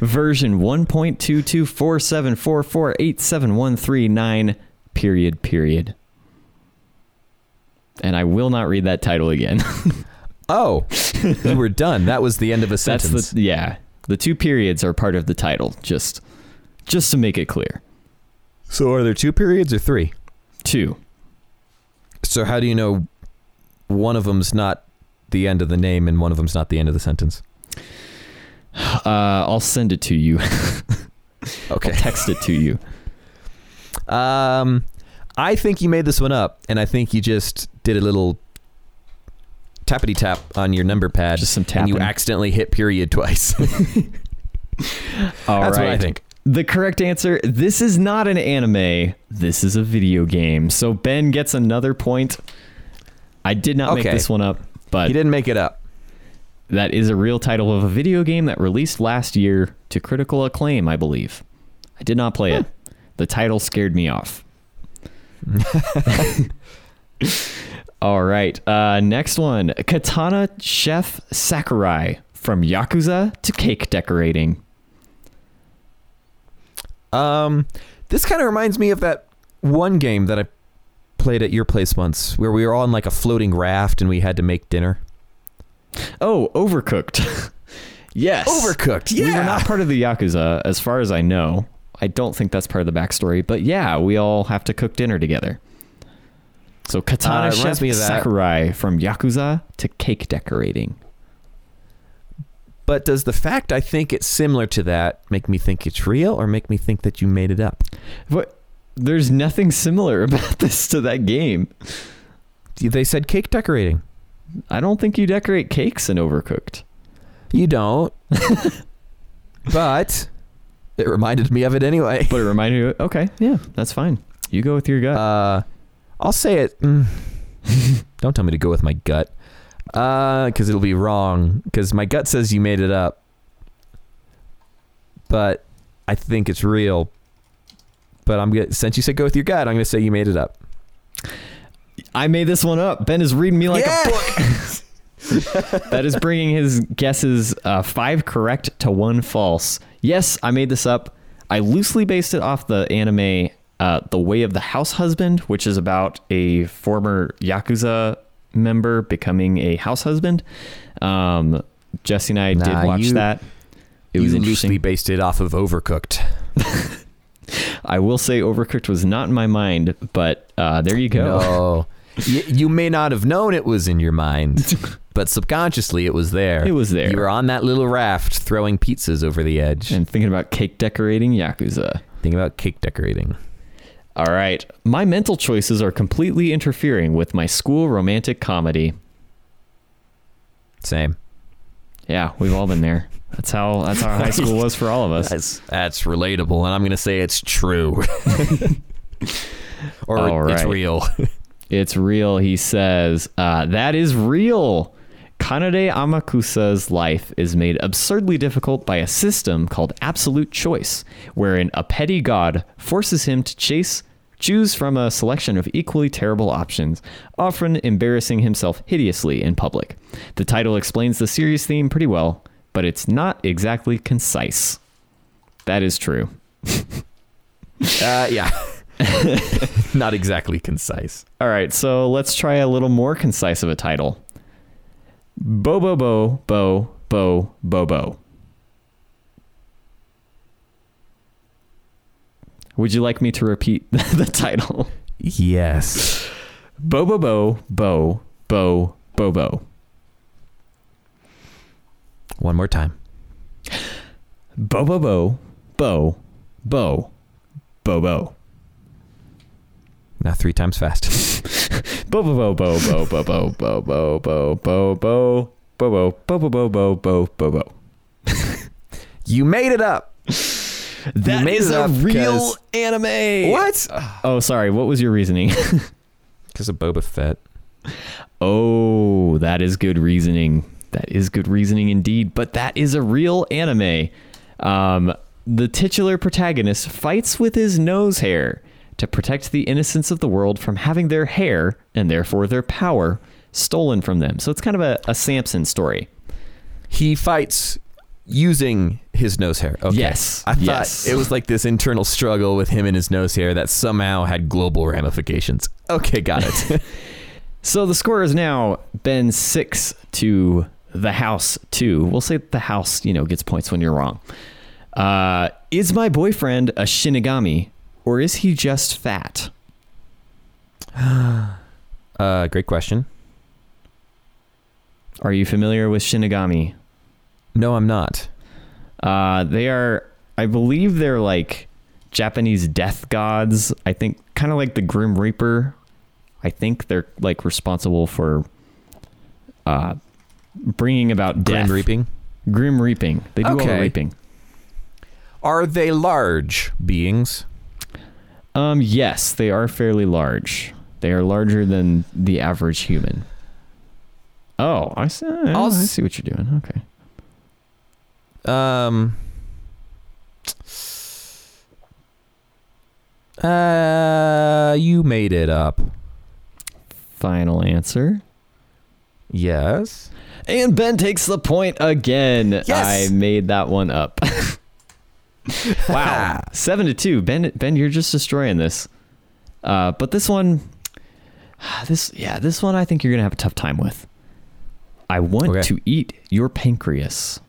Version 1.22474487139 period period. And I will not read that title again. oh, you were done. That was the end of a That's sentence. the yeah. The two periods are part of the title. Just just to make it clear. so are there two periods or three? Two. So how do you know one of them's not the end of the name and one of them's not the end of the sentence? Uh, I'll send it to you. Okay. Text it to you. Um, I think you made this one up, and I think you just did a little tappity tap on your number pad, Just some and you accidentally hit period twice. All That's what I think. The correct answer this is not an anime. This is a video game. So Ben gets another point. I did not make this one up, but He didn't make it up. that is a real title of a video game that released last year to critical acclaim, I believe. I did not play it. The title scared me off. All right. Uh, next one Katana Chef Sakurai from Yakuza to cake decorating. Um, this kind of reminds me of that one game that I played at your place once, where we were all on like a floating raft and we had to make dinner. Oh, Overcooked. yes. Overcooked. We were not part of the Yakuza, as far as I know. I don't think that's part of the backstory, but yeah, we all have to cook dinner together. So Katana Uh, Chef me of that. Sakurai from Yakuza to cake decorating. But does the fact I think it's similar to that make me think it's real, or make me think that you made it up? What? There's nothing similar about this to that game. They said cake decorating. I don't think you decorate cakes in Overcooked. You don't. but it reminded me of it anyway. But it reminded you, okay, yeah, that's fine. You go with your gut. Uh, I'll say it. mm. don't tell me to go with my gut, because it'll be wrong. Because my gut says you made it up, but I think it's real. But I'm gonna since you said go with your gut, I'm gonna say you made it up. I made this one up. Ben is reading me like Yeah. a book. that is bringing his guesses uh, five correct to one false. Yes, I made this up. I loosely based it off the anime uh, The Way of the House Husband, which is about a former Yakuza member becoming a house husband. Um, Jesse and I Nah, did watch you- that. It was interesting. loosely based it off of Overcooked. I will say Overcooked was not in my mind, but uh, there you go. No, you, you may not have known it was in your mind, but subconsciously it was there. It was there. You were on that little raft throwing pizzas over the edge. And thinking about cake decorating Yakuza. Thinking about cake decorating. All right. My mental choices are completely interfering with my school romantic comedy. Same. Yeah, we've all been there. That's how that's how high school was for all of us. That's that's relatable, and I'm gonna say it's true. or All it's right. real. It's real, he says. Uh, that is real. Kanade Amakusa's life is made absurdly difficult by a system called absolute choice, wherein a petty god forces him to chase choose from a selection of equally terrible options, often embarrassing himself hideously in public. The title explains the series theme pretty well, but it's not exactly concise. That is true. Uh, yeah. Not exactly concise. All right, so let's try a little more concise of a title. Bo bo bo bo bo bo bo. Would you like me to repeat the title? Yes. Bo bo bo bo bo bo bo. One more time. Bo bo bo bo bo bo bo. Now three times fast. Bo bo bo bo bo bo bo bo bo bo bo bo bo bo bo bo bo bo bo bo. you made it up. That made is it a up real 'cause- anime. What? Oh, sorry. What was your reasoning? Because of Boba Fett. oh, that is good reasoning. That is good reasoning indeed. But that is a real anime. Um, the titular protagonist fights with his nose hair to protect the innocence of the world from having their hair and therefore their power stolen from them. So it's kind of a, a Samson story. He fights using his nose hair. Okay. Yes. I thought Yes. it was like this internal struggle with him and his nose hair that somehow had global ramifications. Okay, got it. So the score has now been six to the house too. We'll say the house, you know, gets points when you're wrong. Uh, is my boyfriend a Shinigami or is he just fat? uh, great question. Are you familiar with Shinigami? No, I'm not. Uh, they are, I believe they're like Japanese death gods. I think kind of like the Grim Reaper. I think they're like responsible for uh, bringing about death. Grim reaping. Grim reaping. They do all the reaping. Are they large beings? Um, yes, they are fairly large. They are larger than the average human. Oh, I see. I see what you're doing. Okay. Um. Uh, you made it up. Final answer. Yes. And Ben takes the point again. Yes! I made that one up. wow. Seven to two. Ben Ben, you're just destroying this. Uh, but this one this yeah, this one I think you're gonna have a tough time with. I want Okay. to eat your pancreas.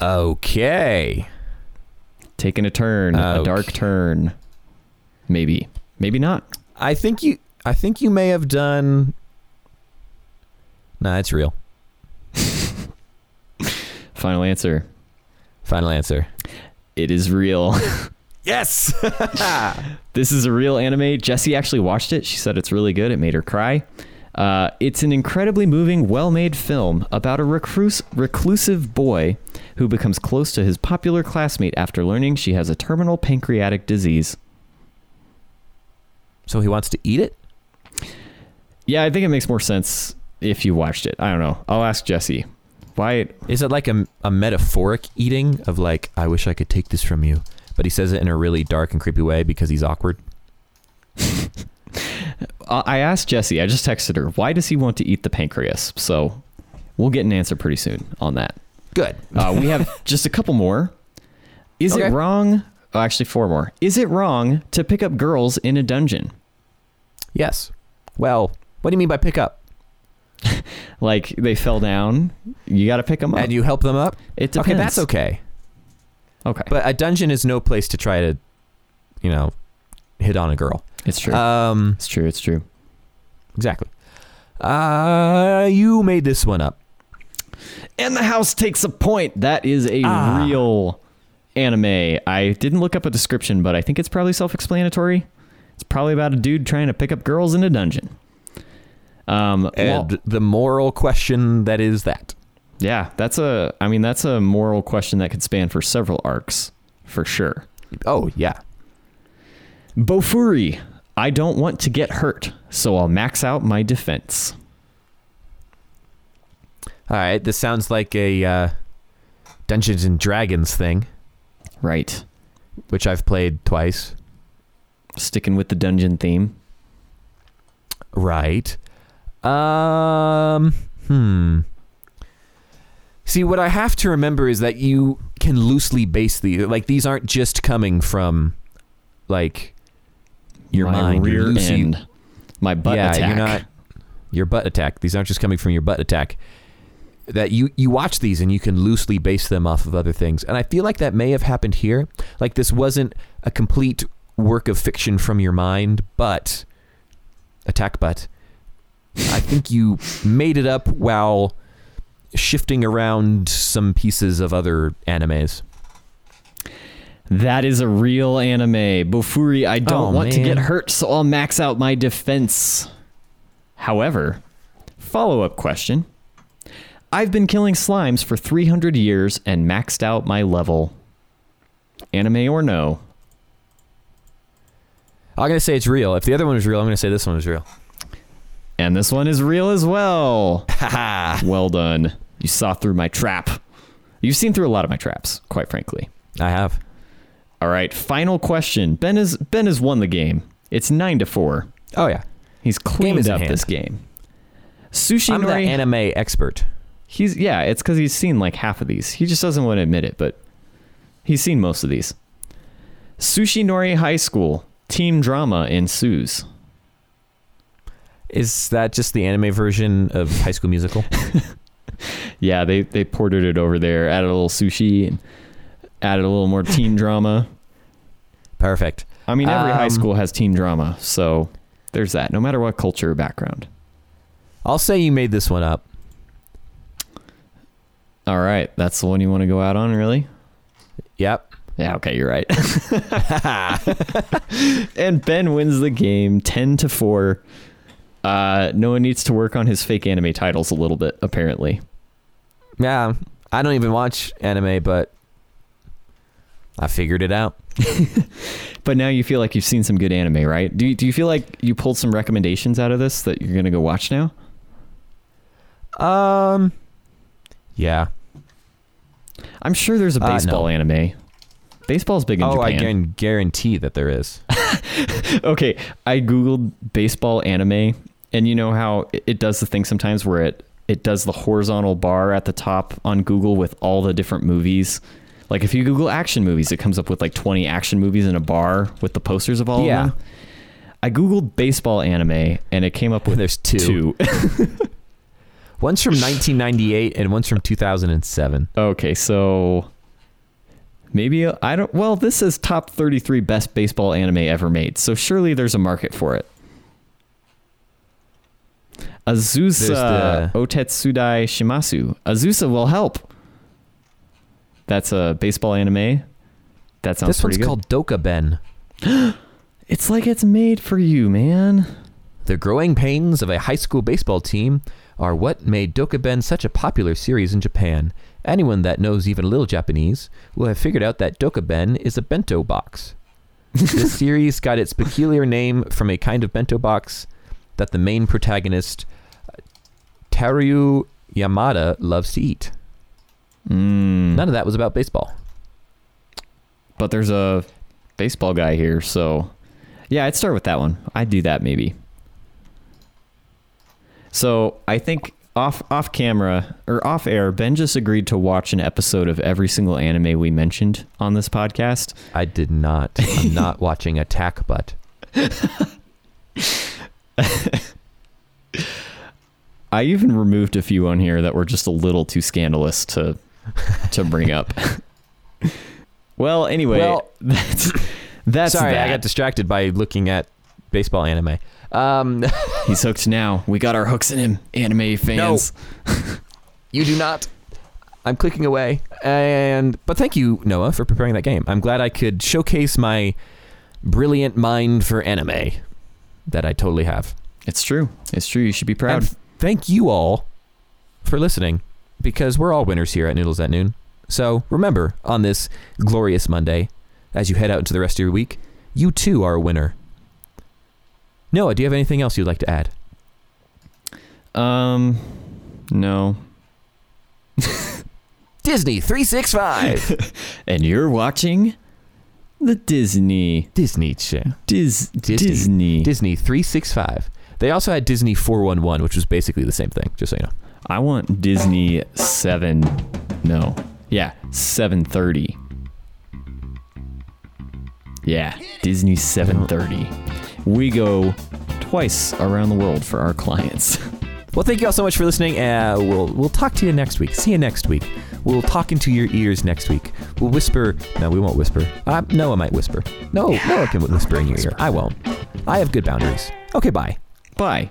Okay. Taking a turn, a dark turn. Maybe. Maybe not. I think you. I think you may have done. Nah, it's real. Final answer. Final answer. It is real. Yes. this is a real anime. Jesse actually watched it. She said it's really good. It made her cry. Uh, it's an incredibly moving, well made film about a recluse, reclusive boy who becomes close to his popular classmate after learning she has a terminal pancreatic disease. so he wants to eat it. Yeah, I think it makes more sense if you watched it. I don't know. I'll ask Jesse. Why? Is it like a, a metaphoric eating of like, I wish I could take this from you, but he says it in a really dark and creepy way because he's awkward. I asked Jesse. I just texted her. Why does he want to eat the pancreas? So we'll get an answer pretty soon on that. Good. Uh, we have just a couple more. Is Okay. it wrong? Oh, actually, four more. Is it wrong to pick up girls in a dungeon? Yes. Well, what do you mean by pick up? Like they fell down, you got to pick them up. And you help them up? it depends. Okay, that's okay. Okay, But a dungeon is no place to try to, you know, hit on a girl. it's true. Um, it's true. It's true. exactly. Uh, you made this one up. And the house takes a point. That is a Ah. real anime. I didn't look up a description, but I think it's probably self-explanatory. It's probably about a dude trying to pick up girls in a dungeon. Um, And the moral question that is that. yeah, the moral question that is that. Yeah, that's a. I mean, that's a moral question that could span for several arcs, for sure. Oh, yeah. Bofuri, I don't want to get hurt, so I'll max out my defense. All right. This sounds like a uh, Dungeons and Dragons thing, Right. which I've played twice. Sticking with the dungeon theme. Right. Um. Hmm. See, what I have to remember is that you can loosely base these. Like these aren't just coming from, like, your my mind. You're rear end. My butt yeah, attack. you're not your butt attack. These aren't just coming from your butt attack. That you you watch these and you can loosely base them off of other things. And I feel like that may have happened here. Like this wasn't a complete work of fiction from your mind, but attack butt. I think you made it up while shifting around some pieces of other animes. That is a real anime. Bofuri, I don't Oh, want to get hurt, so I'll max out my defense. However, follow up question I've been killing slimes for 300 years and maxed out my level. Anime or no? I'm gonna say it's real. If the other one was real, I'm gonna say this one is real. And this one is real as well. Well done. You saw through my trap. You've seen through a lot of my traps, quite frankly. I have. All right, final question. Ben has Ben has won the game. It's nine to four. Oh yeah. He's is cleaned up this game. Sushi I'm the Nori. anime expert. he's yeah, it's because he's seen like half of these. He just doesn't want to admit it, but he's seen most of these. Sushi Nori High School team drama ensues. Is that just the anime version of High School Musical? Yeah, they they ported it over there, added a little sushi, and added a little more teen drama. Perfect. I mean, every high Um, school has teen drama, so there's that. No matter what culture or background. I'll say you made this one up. All right, that's the one you want to go out on, really? Yep. Yeah, okay, you're right. and Ben wins the game 10 to 4. Uh, Noah needs to work on his fake anime titles a little bit, apparently. Yeah. I don't even watch anime, but I figured it out. But now you feel like you've seen some good anime, right? Do you, do you feel like you pulled some recommendations out of this that you're going to go watch now? Um. Yeah. I'm sure there's a Uh, no. baseball anime. Baseball's big in oh, I can guarantee that there is. okay, I googled baseball anime, and you know how it- does the thing sometimes where it it does the horizontal bar at the top on Google with all the different movies. Like if you Google action movies, it comes up with like 20 action movies in a bar with the posters of all Yeah. of them. I googled baseball anime, and it came up with There's two. two. One's from 1998 and one's from 2007. okay, so maybe uh, I don't. Well, this is top 33 best baseball anime ever made, so surely there's a market for it. Azusa There's Otetsudai Shimasu. Azusa will help. That's a baseball anime. That sounds this one's good. called Dokaben. It's like it's made for you, man. The growing pains of a high school baseball team are what made Dokaben such a popular series in Japan. Anyone that knows even a little Japanese will have figured out that Dokaben is a bento box. this series got its peculiar name from a kind of bento box that the main protagonist, Taro Yamada, loves to eat. Mm, None of that was about baseball. but there's a baseball guy here, so yeah, I'd start with that one. I'd do that maybe. So I think off off camera or off air, Ben just agreed to watch an episode of every single anime we mentioned on this podcast. I did not. I'm not watching Attack Butt. I even removed a few on here that were just a little too scandalous to to bring up. well, anyway, Well- that's that's Sorry, that. I got distracted by looking at baseball anime. Um, He's hooked now. We got our hooks in him, anime fans. You do not. I'm clicking away. And but thank you, Noah, for preparing that game. I'm glad I could showcase my brilliant mind for anime that I totally have. It's true. It's true. You should be proud. And thank you all for listening because we're all winners here at Noodles at Noon. So remember, on this glorious Monday, as you head out into the rest of your week, you too are a winner. Noah, do you have anything else you'd like to add? Um, no. Disney 365. And you're watching the Disney Disney show. Dis Disney. Disney. Disney 365. They also had Disney 411, which was basically the same thing, just so you know. I want Disney seven. No. Yeah, seven thirty. Yeah, Disney seven thirty. We go twice around the world for our clients. Well, thank you all so much for listening. Uh, we'll we'll talk to you next week. See you next week. We'll talk into your ears next week. We'll whisper. No, we won't whisper. Uh, Noah might whisper. No, no, Noah can whisper in your ear. I won't. I have good boundaries. Okay, bye. Bye.